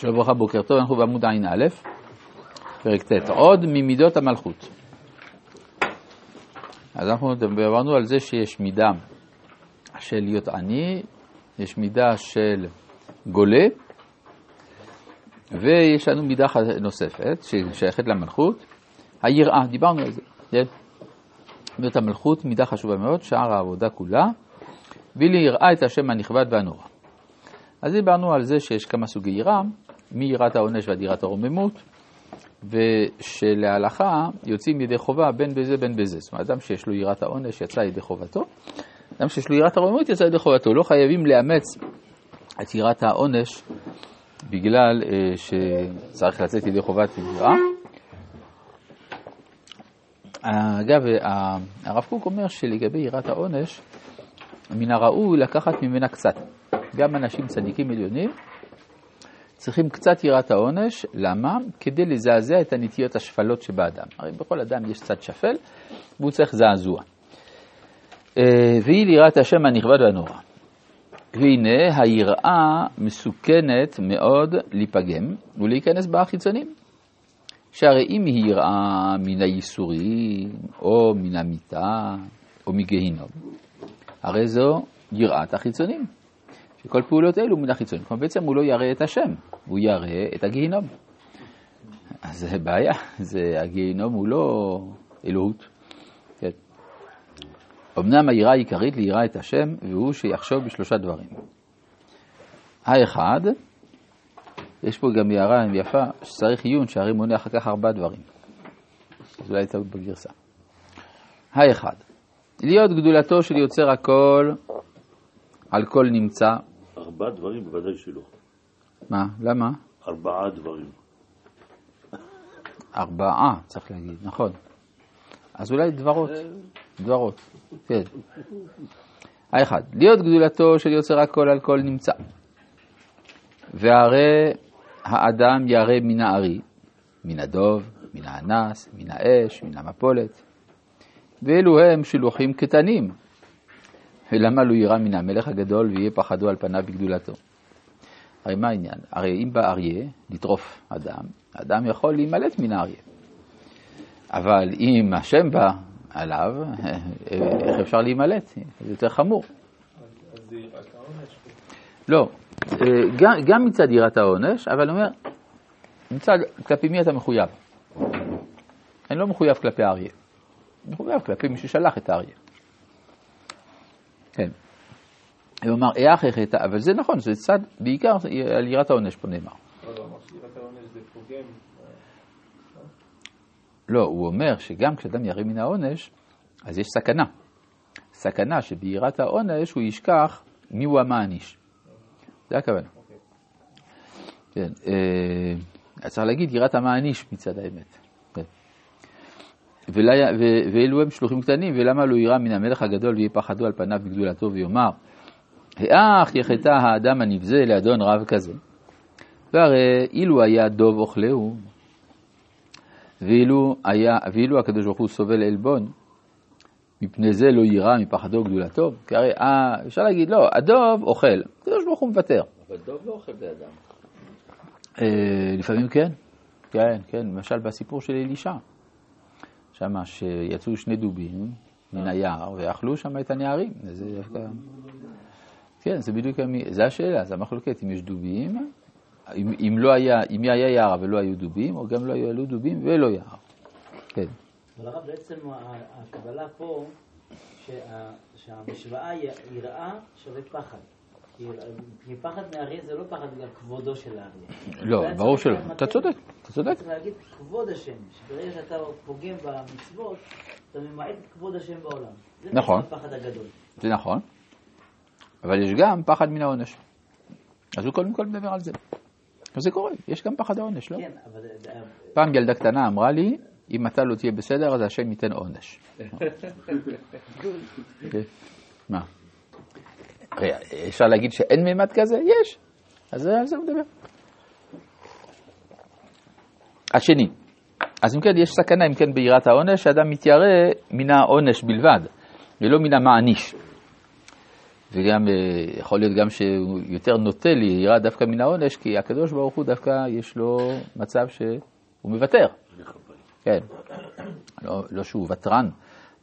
שלום וברכה, בוקר טוב, אנחנו בעמוד ע"א, פרק ט', עוד ממידות המלכות. אז אנחנו דיברנו על זה שיש מידה של להיות עני, יש מידה של גולה, ויש לנו מידה נוספת ששייכת למלכות, היראה, דיברנו על זה, כן? מידות המלכות, מידה חשובה מאוד, שער העבודה כולה, והיא ליראה את השם הנכבד והנורא. אז דיברנו על זה שיש כמה סוגי יראה, מיראת העונש ועד יראת הרוממות, ושלהלכה יוצאים ידי חובה בין בזה בין בזה. זאת אומרת, אדם שיש לו יראת העונש יצא ידי חובתו, אדם שיש לו יראת הרוממות יצא ידי חובתו. לא חייבים לאמץ את יראת העונש בגלל אה, שצריך לצאת ידי חובת יראה. אגב, הרב קוק אומר שלגבי יראת העונש, מן הראוי לקחת ממנה קצת. גם אנשים צדיקים עליונים צריכים קצת יראת העונש, למה? כדי לזעזע את הנטיות השפלות שבאדם. הרי בכל אדם יש צד שפל, והוא צריך זעזוע. אה, והיא ליראת השם הנכבד והנורא. והנה היראה מסוכנת מאוד להיפגם ולהיכנס בה החיצונים. שהרי אם היא יראה מן הייסורים, או מן המיטה, או מגיהינום, הרי זו יראת החיצונים. שכל פעולות אלו מן החיצונים. כלומר בעצם הוא לא ירא את השם, הוא ירא את הגיהינום. אז זה בעיה, זה, הגיהינום הוא לא אלוהות. כן. אמנם היראה העיקרית ליראה את השם, והוא שיחשוב בשלושה דברים. האחד, יש פה גם הערה יפה, שצריך עיון, שהרי מונה אחר כך ארבעה דברים. אז אולי טעות בגרסה. האחד, להיות גדולתו של יוצר הכל על כל נמצא. ארבעה דברים בוודאי שלא. מה? למה? ארבעה דברים. ארבעה, צריך להגיד, נכון. אז אולי דברות, דברות, כן. האחד, להיות גדולתו של יוצר הכל על כל נמצא. והרי האדם ירא מן הארי, מן הדוב, מן האנס, מן האש, מן המפולת. ואלו הם שלוחים קטנים. ולמה לא יירא מן המלך הגדול ויהיה פחדו על פניו בגדולתו? הרי מה העניין? הרי אם בא אריה לטרוף אדם, אדם יכול להימלט מן האריה. אבל אם השם בא עליו, איך אפשר להימלט? זה יותר חמור. לא, גם, גם מצד יראת העונש, אבל אני אומר, מצד, כלפי מי אתה מחויב? אני לא מחויב כלפי האריה, אני מחויב כלפי מי ששלח את האריה. כן. הוא אמר, איך איך, אבל זה נכון, זה צד, בעיקר על יראת העונש פה נאמר. לא, הוא אומר שגם כשאדם ירא מן העונש, אז יש סכנה. סכנה שביראת העונש הוא ישכח מיהו המעניש. זה הכוונה. כן, אה, צריך להגיד יראת המעניש מצד האמת. ואלו הם שלוחים קטנים, ולמה לא ירא מן המלך הגדול ויהיה פחדו על פניו בגדולתו ויאמר, האח יחטא האדם הנבזה לאדון רב כזה. והרי אילו היה דוב אוכלהו, ואילו, היה, ואילו הקדוש ברוך הוא סובל עלבון, מפני זה לא יירא מפחדו גדולתו, כי הרי אה, אפשר להגיד, לא, הדוב אוכל, הקדוש ברוך הוא מוותר. אבל דוב לא אוכל באדם. אה, לפעמים כן, כן, כן, למשל בסיפור של אלישע, שמה שיצאו שני דובים מן אה. היער ואכלו שם את הנערים. זה, כן, זה בדיוק, זה השאלה, זה המחלוקת, אם יש דובים, אם, אם לא היה, אם היה יער ולא היו דובים, או גם לא היו דובים ולא יער. כן. אבל הרב, בעצם הקבלה פה, שהמשוואה יראה שווה פחד. כי פחד מאריה זה לא פחד בגלל כבודו של האריה. לא, ברור שלא. אתה צודק, אתה צודק. צריך להגיד כבוד השם, שברגע שאתה פוגם במצוות, אתה ממעט את כבוד השם בעולם. נכון. זה הפחד הגדול. זה נכון, אבל יש גם פחד מן העונש. אז הוא קודם כל מדבר על זה. וזה קורה, יש גם פחד העונש, לא? כן, אבל... פעם ילדה קטנה אמרה לי, אם אתה לא תהיה בסדר, אז השם ייתן עונש. מה? אפשר להגיד שאין מימד כזה? יש. אז על זה הוא מדבר. השני, אז אם כן יש סכנה, אם כן ביראת העונש, שאדם מתיירא מן העונש בלבד, ולא מן המעניש. וגם אה, יכול להיות גם שהוא יותר נוטה ליראה דווקא מן העונש, כי הקדוש ברוך הוא דווקא יש לו מצב שהוא מוותר. כן. לא, לא שהוא ותרן,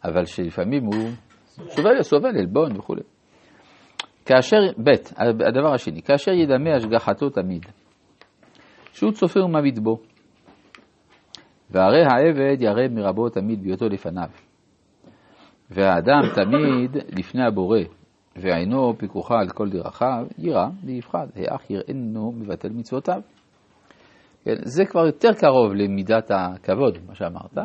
אבל שלפעמים הוא סובל, סובל עלבון וכו'. כאשר, ב', הדבר השני, כאשר ידמה השגחתו תמיד, שהוא צופה ומביט בו, והרי העבד ירא מרבו תמיד בהיותו לפניו. והאדם תמיד לפני הבורא, ועינו פיקוחה על כל דרכיו, יירא ויפחד, האח יראינו מבטל מצוותיו. כן, זה כבר יותר קרוב למידת הכבוד, מה שאמרת.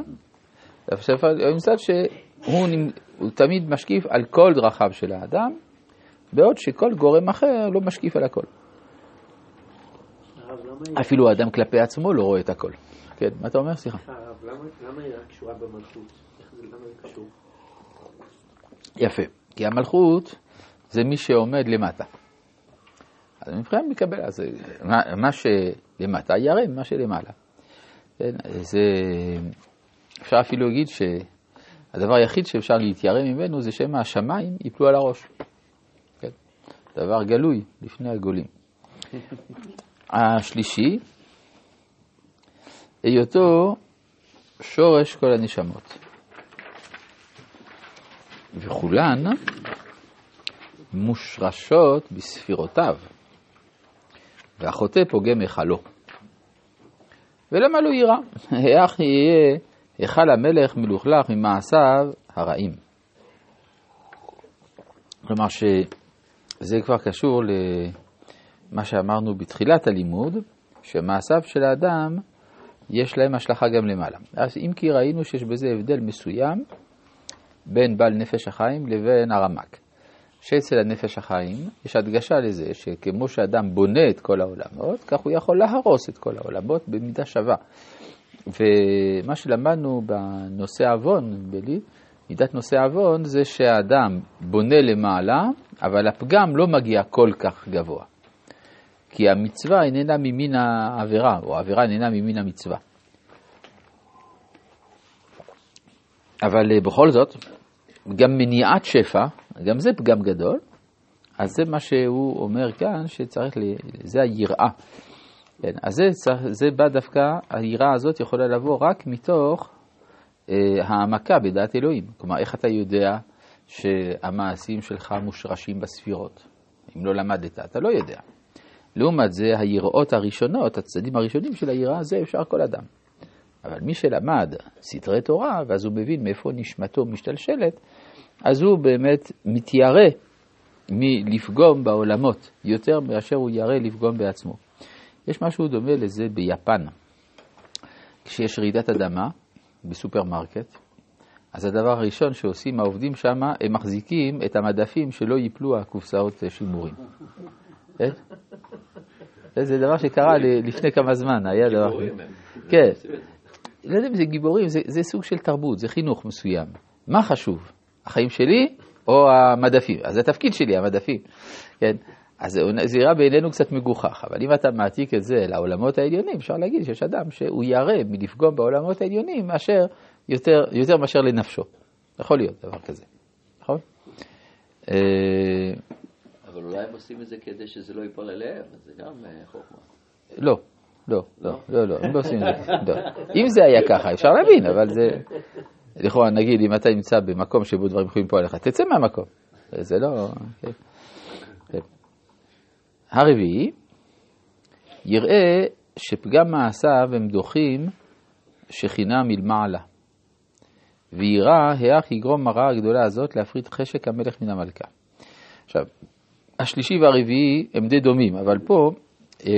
מצד שהוא תמיד משקיף על כל דרכיו של האדם, בעוד שכל גורם אחר לא משקיף על הכל. אפילו האדם כלפי עצמו לא רואה את הכל. כן, מה אתה אומר? סליחה. למה היא קשורה במלכות? יפה, כי המלכות זה מי שעומד למטה. אז מבחינת מקבל, אז מה, מה שלמטה ירם מה שלמעלה. כן, זה, אפשר אפילו להגיד שהדבר היחיד שאפשר להתיירם ממנו זה שמא השמיים ייפלו על הראש. כן, דבר גלוי לפני הגולים. השלישי, היותו שורש כל הנשמות. וכולן מושרשות בספירותיו, והחוטא פוגם היכלו. ולמה לא יירא? איך יהיה היכל המלך מלוכלך ממעשיו הרעים. כלומר שזה כבר קשור למה שאמרנו בתחילת הלימוד, שמעשיו של האדם יש להם השלכה גם למעלה. אז אם כי ראינו שיש בזה הבדל מסוים בין בעל נפש החיים לבין הרמק. שאצל הנפש החיים יש הדגשה לזה שכמו שאדם בונה את כל העולמות, כך הוא יכול להרוס את כל העולמות במידה שווה. ומה שלמדנו בנושא עוון, בלי, מידת נושא עוון, זה שהאדם בונה למעלה, אבל הפגם לא מגיע כל כך גבוה. כי המצווה איננה ממין העבירה, או העבירה איננה ממין המצווה. אבל אה, בכל זאת, גם מניעת שפע, גם זה פגם גדול, אז זה מה שהוא אומר כאן, שצריך, ל... זה היראה. כן, אז זה, זה בא דווקא, היראה הזאת יכולה לבוא רק מתוך אה, העמקה בדעת אלוהים. כלומר, איך אתה יודע שהמעשים שלך מושרשים בספירות? אם לא למדת, אתה לא יודע. לעומת זה, היראות הראשונות, הצדדים הראשונים של היראה, זה אפשר כל אדם. אבל מי שלמד סתרי תורה, ואז הוא מבין מאיפה נשמתו משתלשלת, אז הוא באמת מתיירא מלפגום בעולמות, יותר מאשר הוא ירא לפגום בעצמו. יש משהו דומה לזה ביפן. כשיש רעידת אדמה בסופרמרקט, אז הדבר הראשון שעושים העובדים שם, הם מחזיקים את המדפים שלא ייפלו הקופסאות שימורים. כן? זה דבר שקרה לפני כמה זמן, היה דבר כזה. כן. לא יודע אם זה גיבורים, זה, זה סוג של תרבות, זה חינוך מסוים. מה חשוב, החיים שלי או המדפים? אז זה התפקיד שלי, המדפים. כן? אז זה נראה בעינינו קצת מגוחך, אבל אם אתה מעתיק את זה לעולמות העליונים, אפשר להגיד שיש אדם שהוא ירא מלפגום בעולמות העליונים מאשר, יותר, יותר מאשר לנפשו. יכול להיות דבר כזה, נכון? אבל אולי הם עושים את זה כדי שזה לא ייפול עליהם, זה גם אה, חוכמה. לא, לא, לא, לא, לא, הם לא עושים את זה. לא. אם זה היה ככה, אפשר להבין, אבל זה... לכאורה, נגיד, אם אתה נמצא במקום שבו דברים יכולים פה עליך, תצא מהמקום. זה לא... כן. כן. הרביעי, יראה שפגם מעשיו הם דוחים שכינה מלמעלה. וירא, האח יגרום הרעה הגדולה הזאת להפריד חשק המלך מן המלכה. עכשיו, השלישי והרביעי הם די דומים, אבל פה אה,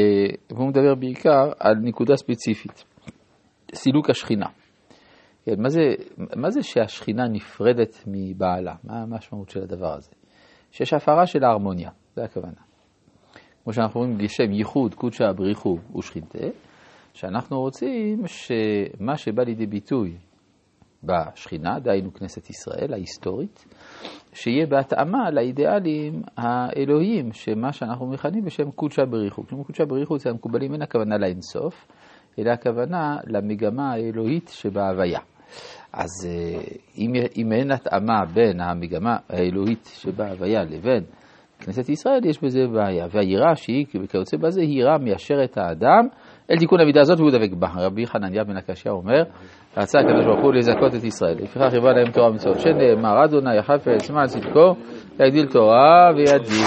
והוא מדבר בעיקר על נקודה ספציפית, סילוק השכינה. כן, מה, זה, מה זה שהשכינה נפרדת מבעלה? מה המשמעות של הדבר הזה? שיש הפרה של ההרמוניה, זה הכוונה. כמו שאנחנו רואים לשם ייחוד, קודשא בריחו ושכינתה, שאנחנו רוצים שמה שבא לידי ביטוי בשכינה, דהיינו כנסת ישראל ההיסטורית, שיהיה בהתאמה לאידיאלים האלוהיים, שמה שאנחנו מכנים בשם קודשא בריחו. כלומר, קודשא בריחו זה המקובלים, אין הכוונה לאינסוף, אלא הכוונה למגמה האלוהית שבהוויה. אז אה, אם, אם אין התאמה בין המגמה האלוהית שבהוויה לבין כנסת ישראל, יש בזה בעיה. והיראה שהיא כיוצא בזה, היא יראה מיישרת האדם אל תיקון המידה הזאת והוא דבק בה. רבי חנניה בן הקשיא אומר, רצה הקדוש ברוך הוא לזכות את ישראל. לפיכך יבוא להם תורה ומצוות. שנאמר, אדוני חפץ, מה צדקו, יגדיל תורה וידין.